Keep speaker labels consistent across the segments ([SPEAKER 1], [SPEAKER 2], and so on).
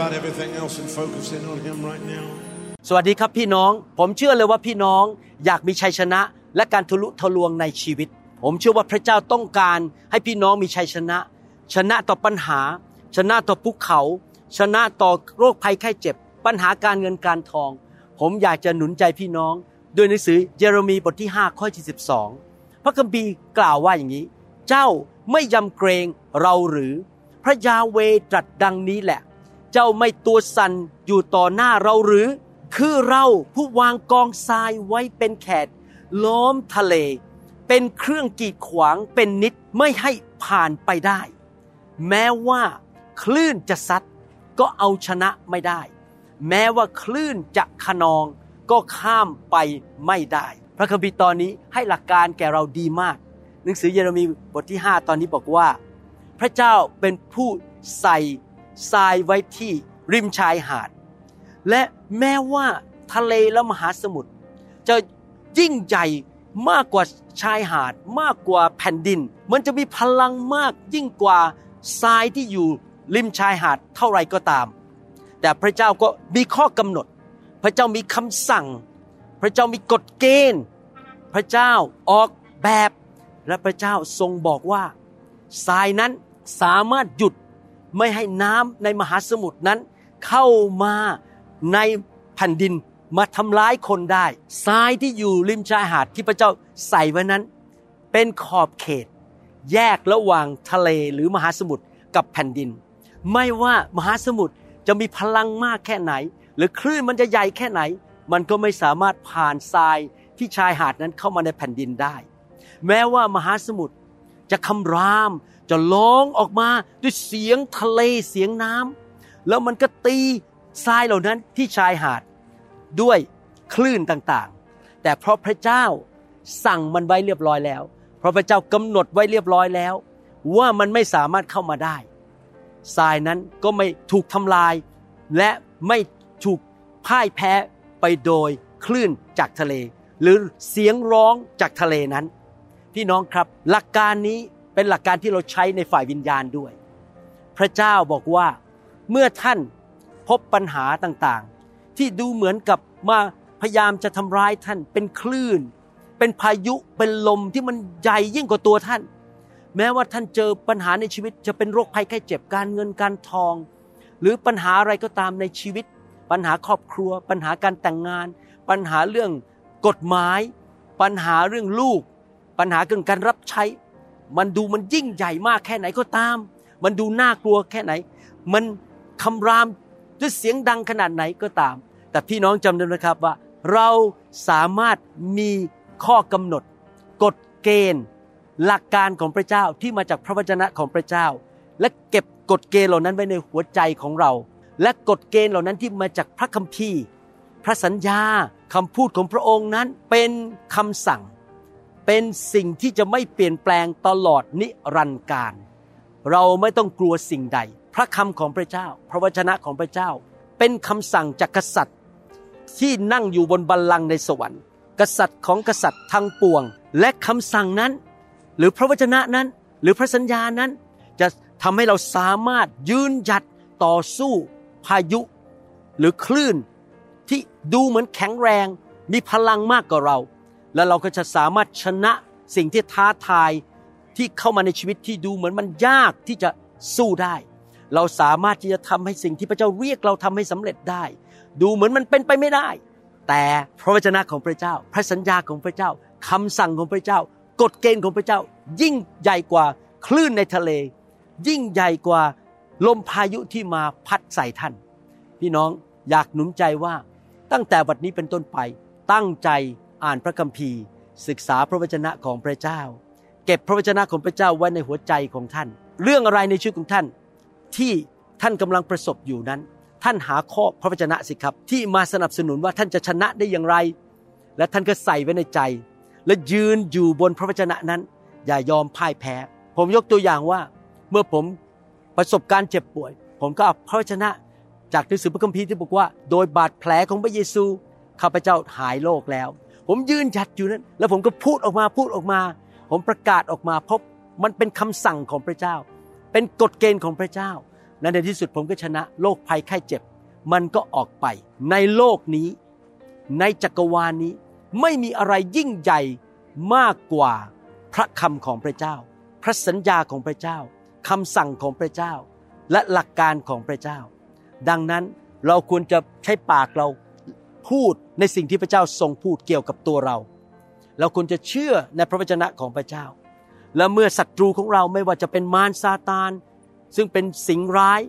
[SPEAKER 1] about everything else and focus in on Him right now.
[SPEAKER 2] สวัสดีครับพี่น้อง ผมเชื่อเลยว่าพี่น้องอยากมีชัยชนะและการทะลุทะลวงในชีวิต ผมเชื่อว่าพระเจ้าต้องการให้พี่น้องมีชัยชนะ ชนะต่อปัญหา ชนะต่อภูเขา ชนะต่อโรคภัยไข้เจ็บ ปัญหาการเงินการทอง ผมอยากจะหนุนใจพี่น้อง ด้วยหนังสือเยเรมีบทที่ 5 ข้อที่12 พระคัมภีร์กล่าวว่าอย่างนี้ เจ้าไม่ยำเกรงเราหรือ พระยาเวตรัสดังนี้แหละ เจ้าไม่ตัวสั่นอยู่ต่อหน้าเราหรือ คือเราผู้วางกองทรายไว้เป็นแขด ล้อมทะเล เป็นเครื่องกีดขวางเป็นนิดไม่ให้ผ่านไปได้ แม้ว่าคลื่นจะซัดก็เอาชนะไม่ได้ แม้ว่าคลื่นจะขนอง ก็ข้ามไปไม่ได้ พระคัมภีร์ตอนนี้ให้หลักการแก่เราดีมาก หนังสือเยเรมีบทที่ 5 ตอนนี้บอกว่า พระเจ้าเป็นผู้ใส่ ทรายไว้ที่ริมชายหาด และแม้ว่าทะเลและมหาสมุทรจะยิ่งใหญ่มากกว่าชายหาดมากกว่าแผ่นดิน มันจะมีพลังมากยิ่งกว่าทรายที่อยู่ริมชายหาดเท่าไรก็ตาม แต่พระเจ้าก็มีข้อกำหนด พระเจ้ามีคำสั่ง พระเจ้ามีกฎเกณฑ์ พระเจ้าออกแบบและพระเจ้าทรงบอกว่าทรายนั้นสามารถหยุด ไม่ให้น้ำในมหาสมุทรนั้น เข้ามาในแผ่นดินมาทำร้ายคนได้ทรายที่อยู่ริมชายหาดที่พระเจ้าใส่ไว้นั้น เป็นขอบเขต แยกระหว่างทะเลหรือมหาสมุทรกับแผ่นดิน ไม่ว่ามหาสมุทรจะมีพลังมากแค่ไหน หรือคลื่นมันจะใหญ่แค่ไหน มันก็ไม่สามารถผ่านทรายที่ชายหาดนั้นเข้ามาในแผ่นดินได้ แม้ว่ามหาสมุทรจะคำราม จะร้องออกมาด้วยเสียงทะเลเสียงน้ำแล้วมันก็ตีทรายเหล่านั้นที่ชายหาดด้วยคลื่นต่างๆ แต่เพราะพระเจ้าสั่งมันไว้เรียบร้อยแล้ว เพราะพระเจ้ากำหนดไว้เรียบร้อยแล้ว ว่ามันไม่สามารถเข้ามาได้ทรายนั้นก็ไม่ถูกทำลาย และไม่ถูกพ่ายแพ้ไปโดยคลื่นจากทะเล หรือเสียงร้องจากทะเลนั้น พี่น้องครับ หลักการนี้ เป็นหลักการที่เราใช้ในฝ่ายวิญญาณด้วย พระเจ้าบอกว่าเมื่อท่านพบปัญหาต่างๆ ที่ดูเหมือนกับมาพยายามจะทำร้ายท่านเป็นคลื่น เป็นพายุเป็นลมที่มันใหญ่ยิ่งกว่าตัวท่าน แม้ว่าท่านเจอปัญหาในชีวิตจะเป็นโรคภัยไข้เจ็บการเงินการทอง หรือปัญหาอะไรก็ตามในชีวิต ปัญหาครอบครัว ปัญหาการแต่งงาน ปัญหาเรื่องกฎหมาย ปัญหาเรื่องลูก ปัญหาเรื่องการรับใช้ มันดูมันยิ่งใหญ่มากแค่ไหนก็ตาม มันดูน่ากลัวแค่ไหน มันคำรามด้วยเสียงดังขนาดไหนก็ตาม แต่พี่น้องจำได้ไหมครับว่า เราสามารถมีข้อกำหนด กฎเกณฑ์ หลักการของพระเจ้าที่มาจากพระวจนะของพระเจ้า และเก็บกฎเกณฑ์เหล่านั้นไว้ในหัวใจของเรา และกฎเกณฑ์เหล่านั้นที่มาจากพระคัมภีร์ พระสัญญาคำพูดของพระองค์นั้นเป็นคำสั่ง เป็นสิ่งที่จะไม่เปลี่ยนแปลงตลอดนิรันดร์การ เราไม่ต้องกลัวสิ่งใด พระคำของพระเจ้า พระวจนะของพระเจ้า เป็นคำสั่งจากกษัตริย์ ที่นั่งอยู่บนบัลลังก์ในสวรรค์ กษัตริย์ของกษัตริย์ทั้งปวง และคำสั่งนั้น หรือพระวจนะนั้น หรือพระสัญญานั้น จะทำให้เราสามารถยืนหยัดต่อสู้พายุ หรือคลื่นที่ดูเหมือนแข็งแรง มีพลังมากกว่าเรา แล้วเราก็จะสามารถชนะสิ่งที่ท้าทายที่เข้ามาในชีวิตที่ดูเหมือนมันยากที่จะสู้ได้ เราสามารถที่จะทำให้สิ่งที่พระเจ้าเรียกเราทำให้สำเร็จได้ ดูเหมือนมันเป็นไปไม่ได้ แต่พระวจนะของพระเจ้า พระสัญญาของพระเจ้าคำสั่งของพระเจ้ากฎเกณฑ์ของพระเจ้า ยิ่งใหญ่กว่าคลื่นในทะเล ยิ่งใหญ่กว่าลมพายุที่มาพัดใส่ท่าน พี่น้องอยากหนุนใจว่าตั้งแต่บัดนี้เป็นต้นไปตั้งใจ อ่านพระคัมภีร์ ศึกษาพระวจนะของพระเจ้า เก็บพระวจนะของพระเจ้าไว้ในหัวใจของท่าน เรื่องอะไรในชีวิตของท่าน ที่ท่านกำลังประสบอยู่นั้น ท่านหาข้อพระวจนะสิครับ ที่มาสนับสนุนว่าท่านจะชนะได้อย่างไร และท่านก็ใส่ไว้ในใจ และยืนอยู่บนพระวจนะนั้น อย่ายอมพ่ายแพ้ ผมยกตัวอย่างว่าเมื่อผมประสบการเจ็บป่วย ผมก็เอาพระวจนะจากหนังสือพระคัมภีร์ที่บอกว่า โดยบาดแผลของพระเยซูข้าพเจ้าหายโรคแล้ว ผมยืนหยัดอยู่นั้น แล้วผมก็พูดออกมาพูดออกมา ผมประกาศออกมาเพราะมันเป็นคำสั่งของพระเจ้า เป็นกฎเกณฑ์ของพระเจ้าและในที่สุดผมก็ชนะโรคภัยไข้เจ็บ มันก็ออกไป ในโลกนี้ ในจักรวาลนี้ ไม่มีอะไรยิ่งใหญ่มากกว่าพระคำของพระเจ้า พระสัญญาของพระเจ้าคำสั่งของพระเจ้า และหลักการของพระเจ้า ดังนั้นเราควรจะใช้ปากเรา พูดในสิ่งที่พระเจ้าทรงพูดเกี่ยวกับตัวเรา เราควรจะเชื่อในพระวจนะของพระเจ้า และเมื่อศัตรูของเราไม่ว่าจะเป็นมารซาตาน ซึ่งเป็นสิ่งร้าย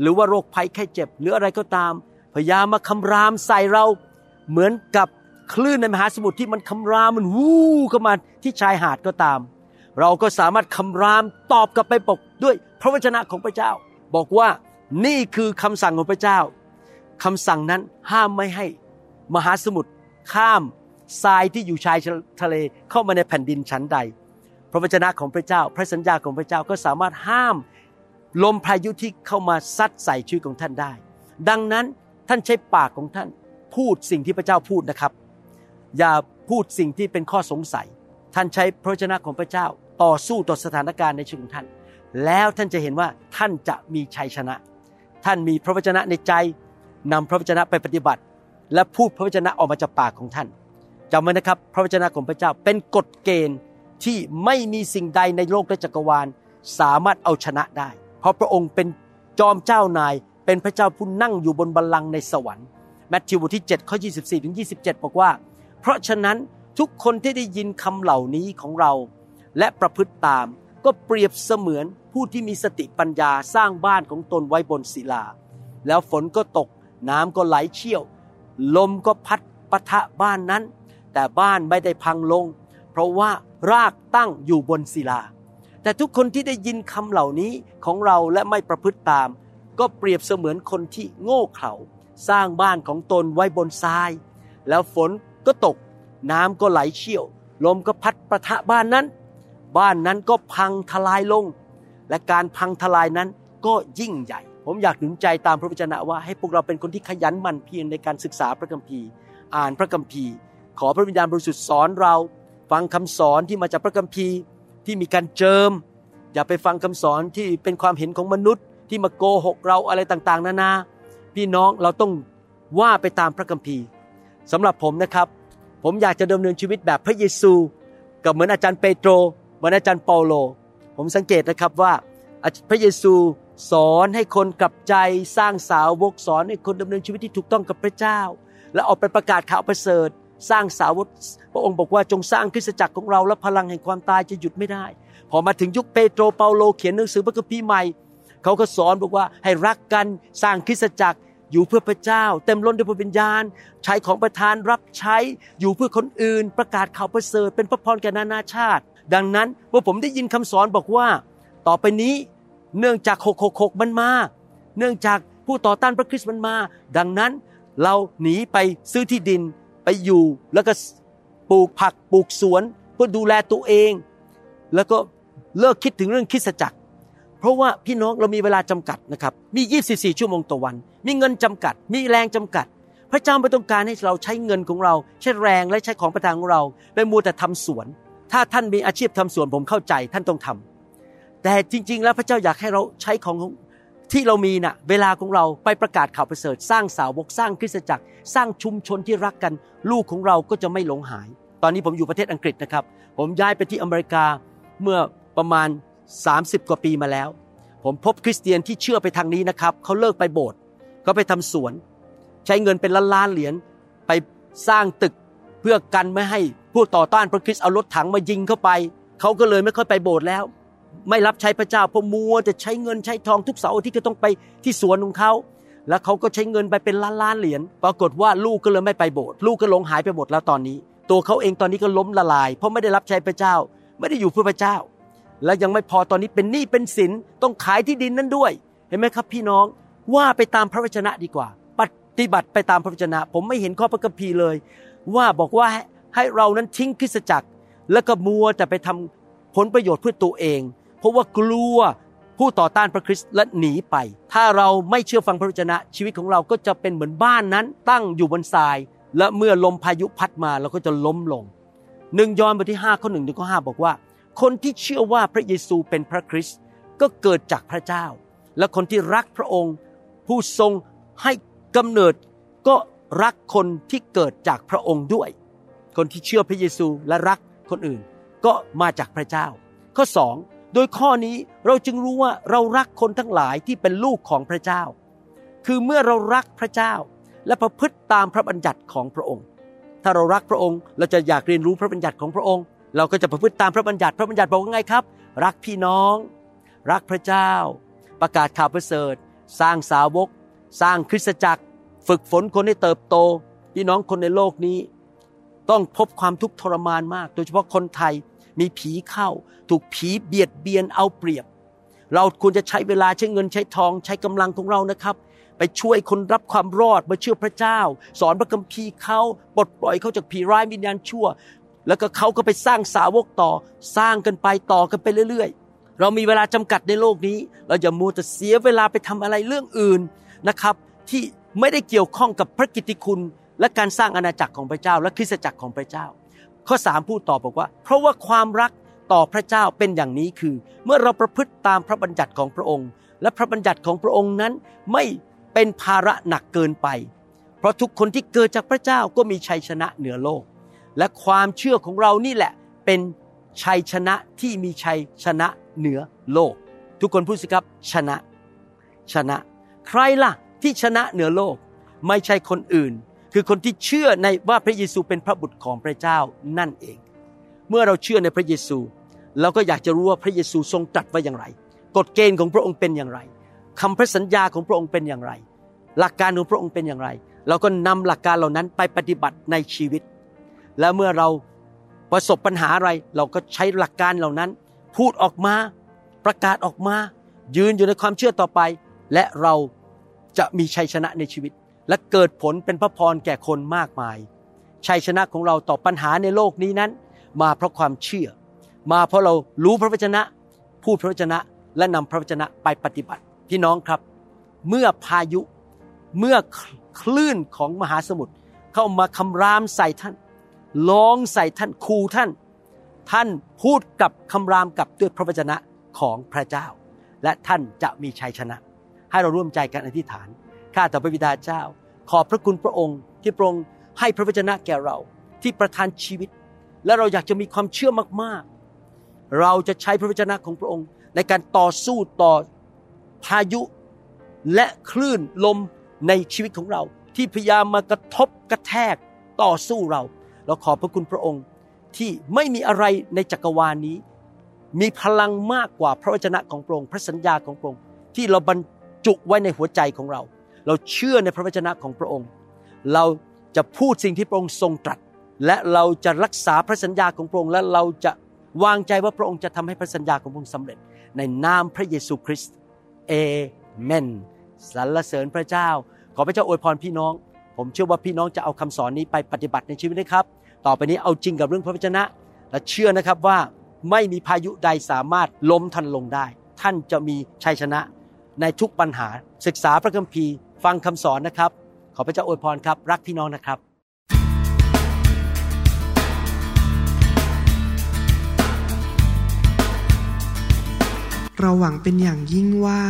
[SPEAKER 2] หรือว่าโรคภัยไข้เจ็บหรืออะไรก็ตาม พยายามมาคำรามใส่เราเหมือนกับคลื่นในมหาสมุทรที่มันคำรามมันวู้เข้ามาที่ชายหาดก็ตาม เราก็สามารถคำรามตอบกลับไปปกด้วยพระวจนะของพระเจ้า บอกว่านี่คือคำสั่งของพระเจ้าคำสั่งนั้นห้ามไม่ให้ มหาสมุทรข้ามทรายที่อยู่ชายทะเลเข้ามาในแผ่นดินชั้นใด พระวจนะของพระเจ้า พระสัญญาของพระเจ้าก็สามารถห้ามลมพายุที่เข้ามาซัดใส่ชีวิตของท่านได้ ดังนั้นท่านใช้ปากของท่านพูดสิ่งที่พระเจ้าพูดนะครับ อย่าพูดสิ่งที่เป็นข้อสงสัย ท่านใช้พระวจนะของพระเจ้าต่อสู้ต่อสถานการณ์ในชีวิตของท่าน แล้วท่านจะเห็นว่าท่านจะมีชัยชนะ ท่านมีพระวจนะในใจนำพระวจนะไปปฏิบัติ และพูดพระวจนะออกมาจากปากของท่านจำไว้นะครับ พระวจนะของพระเจ้าเป็นกฎเกณฑ์ที่ไม่มีสิ่งใดในโลกและจักรวาล สามารถเอาชนะได้ เพราะพระองค์เป็นจอมเจ้านาย เป็นพระเจ้าผู้นั่งอยู่บนบัลลังก์ในสวรรค์แมทธิวบทที่7ข้อ24ถึง27 บอกว่า เพราะฉะนั้นทุกคนที่ได้ยินคำเหล่านี้ของเรา และประพฤติตามก็เปรียบเสมือนผู้ที่มีสติปัญญาสร้างบ้านของตนไว้บนศิลา แล้วฝนก็ตกน้ำก็ไหลเชี่ยว ลมก็พัดปะทะบ้านนั้น แต่บ้านไม่ได้พังลง เพราะว่ารากตั้งอยู่บนศิลา แต่ทุกคนที่ได้ยินคำเหล่านี้ของเราและไม่ประพฤติตาม ก็เปรียบเสมือนคนที่โง่เขลาสร้างบ้านของตนไว้บนทราย แล้วฝนก็ตก น้ำก็ไหลเชี่ยว ลมก็พัดประทะบ้านนั้น บ้านนั้นก็พังทลายลง และการพังทลายนั้นก็ยิ่งใหญ่ ผมอยากหนุนใจตามพระวจนะว่าให้พวกเราเป็นคนที่ขยันหมั่นเพียรในการศึกษาพระคัมภีร์ อ่านพระคัมภีร์ ขอพระวิญญาณบริสุทธิ์สอนเรา ฟังคำสอนที่มาจากพระคัมภีร์ที่มีการเจิม อย่าไปฟังคำสอนที่เป็นความเห็นของมนุษย์ ที่มาโกหกเราอะไรต่างๆ นานา พี่น้องเราต้องว่าไปตามพระคัมภีร์สำหรับผมนะครับ ผมอยากจะดำเนินชีวิตแบบพระเยซู กับเหมือนอาจารย์เปโตรเหมือนอาจารย์เปาโล ผมสังเกตนะครับว่าพระเยซู สอนให้คนกลับใจสร้างสาวกสอนให้คนดำเนินชีวิตที่ถูกต้องกับพระเจ้า และออกไปประกาศข่าวประเสริฐ สร้างสาวกพระองค์บอกว่าจงสร้างคริสตจักรของเราและพลังแห่งความตายจะหยุดไม่ได้ พอมาถึงยุคเปโตรเปาโลเขียนหนังสือพระคัมภีร์ใหม่เขาก็สอนบอกว่าให้รักกันสร้างคริสตจักรอยู่เพื่อพระเจ้า เต็มล้นด้วยพระวิญญาณ ใช้ของประทานรับใช้อยู่เพื่อคนอื่น ประกาศข่าวประเสริฐเป็นพระพรแก่นานาชาติ ดังนั้นเมื่อผมได้ยินคำสอนบอกว่า ต่อไปนี้ เนื่องจาก 666 มันมา เนื่องจากผู้ต่อต้านพระคริสต์มันมา ดังนั้นเราหนีไปซื้อที่ดินไปอยู่แล้วก็ปลูกผักปลูกสวนเพื่อดูแลตัวเอง แล้วก็เลิกคิดถึงเรื่องคริสจักร เพราะว่าพี่น้องเรามีเวลาจำกัดนะครับ มี 24 ชั่วโมงต่อวัน มีเงินจำกัด มีแรงจำกัด พระเจ้าไม่ต้องการให้เราใช้เงินของเรา ใช้แรงและใช้ของประทานของเราไปมัวแต่ทำสวน ถ้าท่านมีอาชีพทำสวนผมเข้าใจท่านต้องทำ แต่จริง ๆ แล้วพระเจ้าอยากให้เราใช้ของที่เรามีนะ่ะเวลาของเราไปประกาศข่าวประเสริฐ สร้างสาวกสร้างคริสตจักร สร้างชุมชนที่รักกัน ลูกของเราก็จะไม่หลงหาย ตอนนี้ผมอยู่ประเทศอังกฤษนะครับ ผมย้ายไปที่อเมริกาเมื่อประมาณ 30 กว่าปีมาแล้ว ผมพบคริสเตียนที่เชื่อไปทางนี้นะครับเขาเลิกไปโบสถ์เขาไปทำสวน ใช้เงินเป็นล้านล้านเหรียญไปสร้างตึกเพื่อกันไม่ให้ผู้ต่อต้านพระคริสต์เอารถถังมายิงเข้าไปเขาก็เลยไม่ค่อยไปโบสถ์แล้ว ไม่รับใช้พระเจ้าเพราะมัวจะใช้เงินใช้ทองทุกเสาร์อาทิตย์ก็ต้องไปที่สวนของเขาแล้วเขาก็ใช้เงินไปเป็นล้านล้านเหรียญปรากฏว่าลูกก็เลยไม่ไปโบสถ์ลูกก็หลงหายไปหมดแล้วตอนนี้ ตัวเขาเองตอนนี้ก็ล้มละลาย เพราะไม่ได้รับใช้พระเจ้า ไม่ได้อยู่เพื่อพระเจ้า และยังไม่พอตอนนี้เป็นหนี้เป็นสินต้องขายที่ดินนั้นด้วย เห็นไหมครับ พี่น้องว่าไปตามพระวจนะดีกว่า ปฏิบัติไปตามพระวจนะ ผมไม่เห็นข้อพระคัมภีร์เลย ว่าบอกว่าให้เรานั้นทิ้งคริสจักร แล้วก็มัวแต่ไปทำผลประโยชน์เพื่อตัวเอง เพราะว่ากลัวผู้ต่อต้านพระคริสต์และหนีไป ถ้าเราไม่เชื่อฟังพระวจนะชีวิตของเราก็จะเป็นเหมือนบ้านนั้นตั้งอยู่บนทราย และเมื่อลมพายุพัดมาเราก็จะล้มลงหนึ่งยอห์นบทที่5ข้อหนึ่งถึงข้อห้าบอกว่า คนที่เชื่อว่าพระเยซูเป็นพระคริสต์ก็เกิดจากพระเจ้า และคนที่รักพระองค์ ผู้ทรงให้กำเนิดก็รักคนที่เกิดจากพระองค์ด้วย คนที่เชื่อพระเยซูและรักคนอื่น ก็มาจากพระเจ้า ข้อสอง โดยข้อนี้เราจึงรู้ว่าเรารักคนทั้งหลายที่เป็นลูกของพระเจ้า คือเมื่อเรารักพระเจ้า และประพฤติตามพระบัญญัติของพระองค์ ถ้าเรารักพระองค์เราจะอยากเรียนรู้พระบัญญัติของพระองค์ เราก็จะประพฤติตามพระบัญญัติ พระบัญญัติบอกว่าไงครับ รักพี่น้อง รักพระเจ้า ประกาศข่าวประเสริฐ สร้างสาวก สร้างคริสตจักร ฝึกฝนคนให้เติบโต พี่น้องคนในโลกนี้ ต้องพบความทุกข์ทรมานมาก โดยเฉพาะคนไทย มีผีเข้า ถูกผีเบียดเบียนเอาเปรียบ เราควรจะใช้เวลาใช้เงินใช้ทองใช้กำลังของเรานะครับ ไปช่วยคนรับความรอดมาเชื่อพระเจ้า สอนพระคัมภีร์เขาปลดปล่อยเขาจากผีร้ายวิญญาณชั่ว แล้วก็เขาก็ไปสร้างสาวกต่อ สร้างกันไปต่อกันไปเรื่อย ๆ เรามีเวลาจำกัดในโลกนี้ เราอย่ามัวแต่เสียเวลาไปทำอะไรเรื่องอื่นนะครับ ที่ไม่ได้เกี่ยวข้องกับพระกิตติคุณและการสร้างอาณาจักรของพระเจ้า และคริสตจักรของพระเจ้า ข้อสามพูดต่อบอกว่า เพราะว่าความรักต่อพระเจ้าเป็นอย่างนี้คือ เมื่อเราประพฤติตามพระบัญญัติของพระองค์ และพระบัญญัติของพระองค์นั้นไม่เป็นภาระหนักเกินไป เพราะทุกคนที่เกิดจากพระเจ้าก็มีชัยชนะเหนือโลก และความเชื่อของเรานี่แหละเป็นชัยชนะที่มีชัยชนะเหนือโลก ทุกคนพูดสิครับชนะ ชนะ ใครล่ะที่ชนะเหนือโลก ไม่ใช่คนอื่น คือคนที่เชื่อในว่าพระเยซูเป็นพระบุตรของพระเจ้านั่นเอง เมื่อเราเชื่อในพระเยซูเราก็อยากจะรู้ว่าพระเยซูทรงตรัสว่าอย่างไร กฎเกณฑ์ของพระองค์เป็นอย่างไรคำพระสัญญาของพระองค์เป็นอย่างไร หลักการของพระองค์เป็นอย่างไร เราก็นำหลักการเหล่านั้นไปปฏิบัติในชีวิต และเมื่อเราประสบปัญหาอะไร เราก็ใช้หลักการเหล่านั้น พูดออกมาประกาศออกมา ยืนอยู่ในความเชื่อต่อไป และเราจะมีชัยชนะในชีวิต และเกิดผลเป็นพระพรแก่คนมากมาย ชัยชนะของเราต่อปัญหาในโลกนี้นั้น มาเพราะความเชื่อ มาเพราะเรารู้พระวจนะ พูดพระวจนะและนำพระวจนะไปปฏิบัติ พี่น้องครับ เมื่อพายุเมื่อคลื่นของมหาสมุทรเข้ามาคำรามใส่ท่านร้องใส่ท่านคูท่าน ท่านพูดกับคำรามกับด้วยพระวจนะของพระเจ้า และท่านจะมีชัยชนะ ให้เราร่วมใจกันอธิษฐาน ข้าแต่พระบิดาเจ้า ขอบพระคุณพระองค์ที่พระองค์ให้พระวจนะแก่เราที่ประทานชีวิต และเราอยากจะมีความเชื่อมากๆ เราจะใช้พระวจนะของพระองค์ ในการต่อสู้ต่อพายุและคลื่นลมในชีวิตของเรา ที่พยายามมากระทบกระแทกต่อสู้เรา เราขอบพระคุณพระองค์ที่ไม่มีอะไรในจักรวาลนี้ มีพลังมากกว่าพระวจนะของพระองค์พระสัญญาของพระองค์ที่เราบรรจุไว้ในหัวใจของเรา เราเชื่อในพระวจนะของพระองค์ เราจะพูดสิ่งที่พระองค์ทรงตรัส และเราจะรักษาพระสัญญาของพระองค์ และเราจะวางใจว่าพระองค์จะทำให้พระสัญญาของพระองค์สำเร็จ ในนามพระเยซูคริสต์เอเมนสรรเสริญพระเจ้า ขอพระเจ้าอวยพรพี่น้อง ผมเชื่อว่าพี่น้องจะเอาคำสอนนี้ไปปฏิบัติในชีวิตนะครับ ต่อไปนี้เอาจริงกับเรื่องพระวจนะ และเชื่อนะครับว่าไม่มีพายุใดสามารถล้มท่านลงได้ ท่านจะมีชัยชนะในทุกปัญหาศึกษาพระคัมภีร์ ฟังคำสอนนะครับ ขอพระเจ้าอวยพรครับ รักพี่น้องนะครับ
[SPEAKER 3] เราหวังเป็นอย่างยิ่งว่า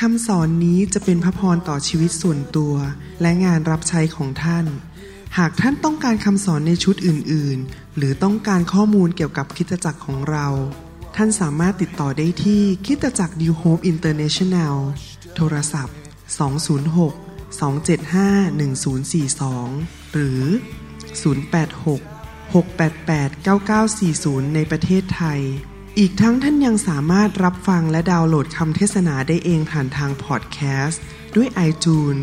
[SPEAKER 3] คำสอนนี้จะเป็นพระพรต่อชีวิตส่วนตัว และงานรับใช้ของท่าน หากท่านต้องการคำสอนในชุดอื่น ๆ หรือต้องการข้อมูลเกี่ยวกับคิดจักรของเรา ท่านสามารถติดต่อได้ที่คิดจักร New Hope International โทรศัพท์ 206 275 1042 หรือ 086 688 9940 ในประเทศไทย อีกทั้งท่านยังสามารถรับฟังและดาวน์โหลดคำเทศนาได้เองผ่านทางพอดแคสต์ ด้วย iTunes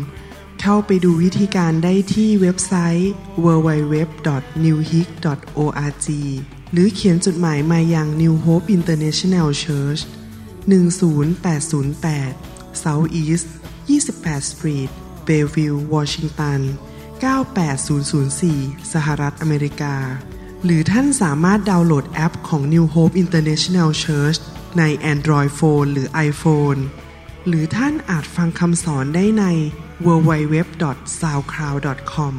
[SPEAKER 3] เข้าไปดูวิธีการได้ที่เว็บไซต์ www.newhick.org หรือเขียนจดหมายมายัง New Hope International Church 10808 South East 28 Street Bellevue Washington 98004 สหรัฐอเมริกา หรือท่านสามารถดาวน์โหลดแอปของ New Hope International Church ใน Android Phone หรือ iPhone หรือท่านอาจฟังคำสอนได้ใน www.soundcloud.com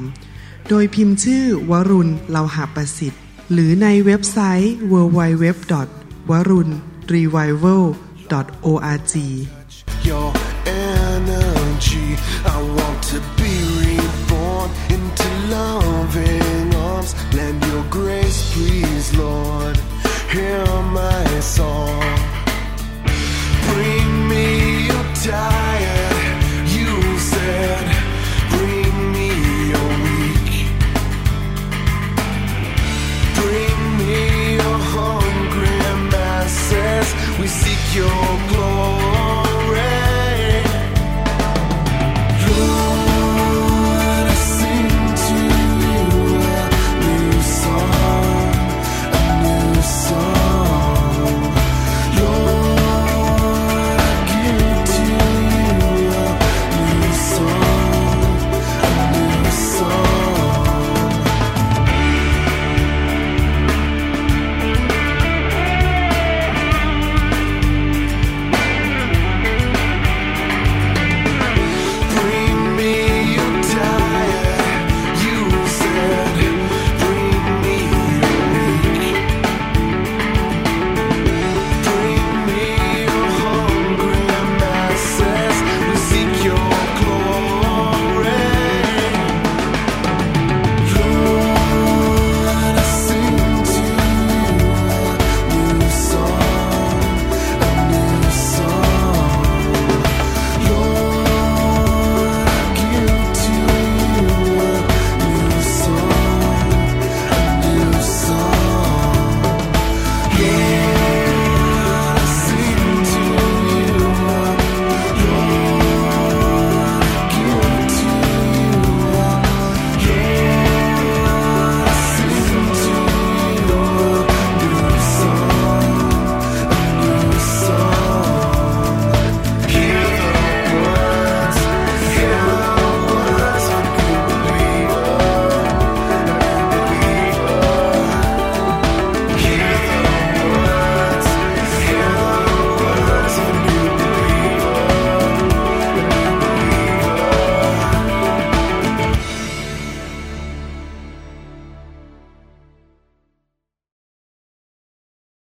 [SPEAKER 3] โดยพิมพ์ชื่อวรุณเลาหาประสิทธิ์ หรือในเว็บไซต์ www.warunrevival.org
[SPEAKER 4] energy. I want to be reborn into loving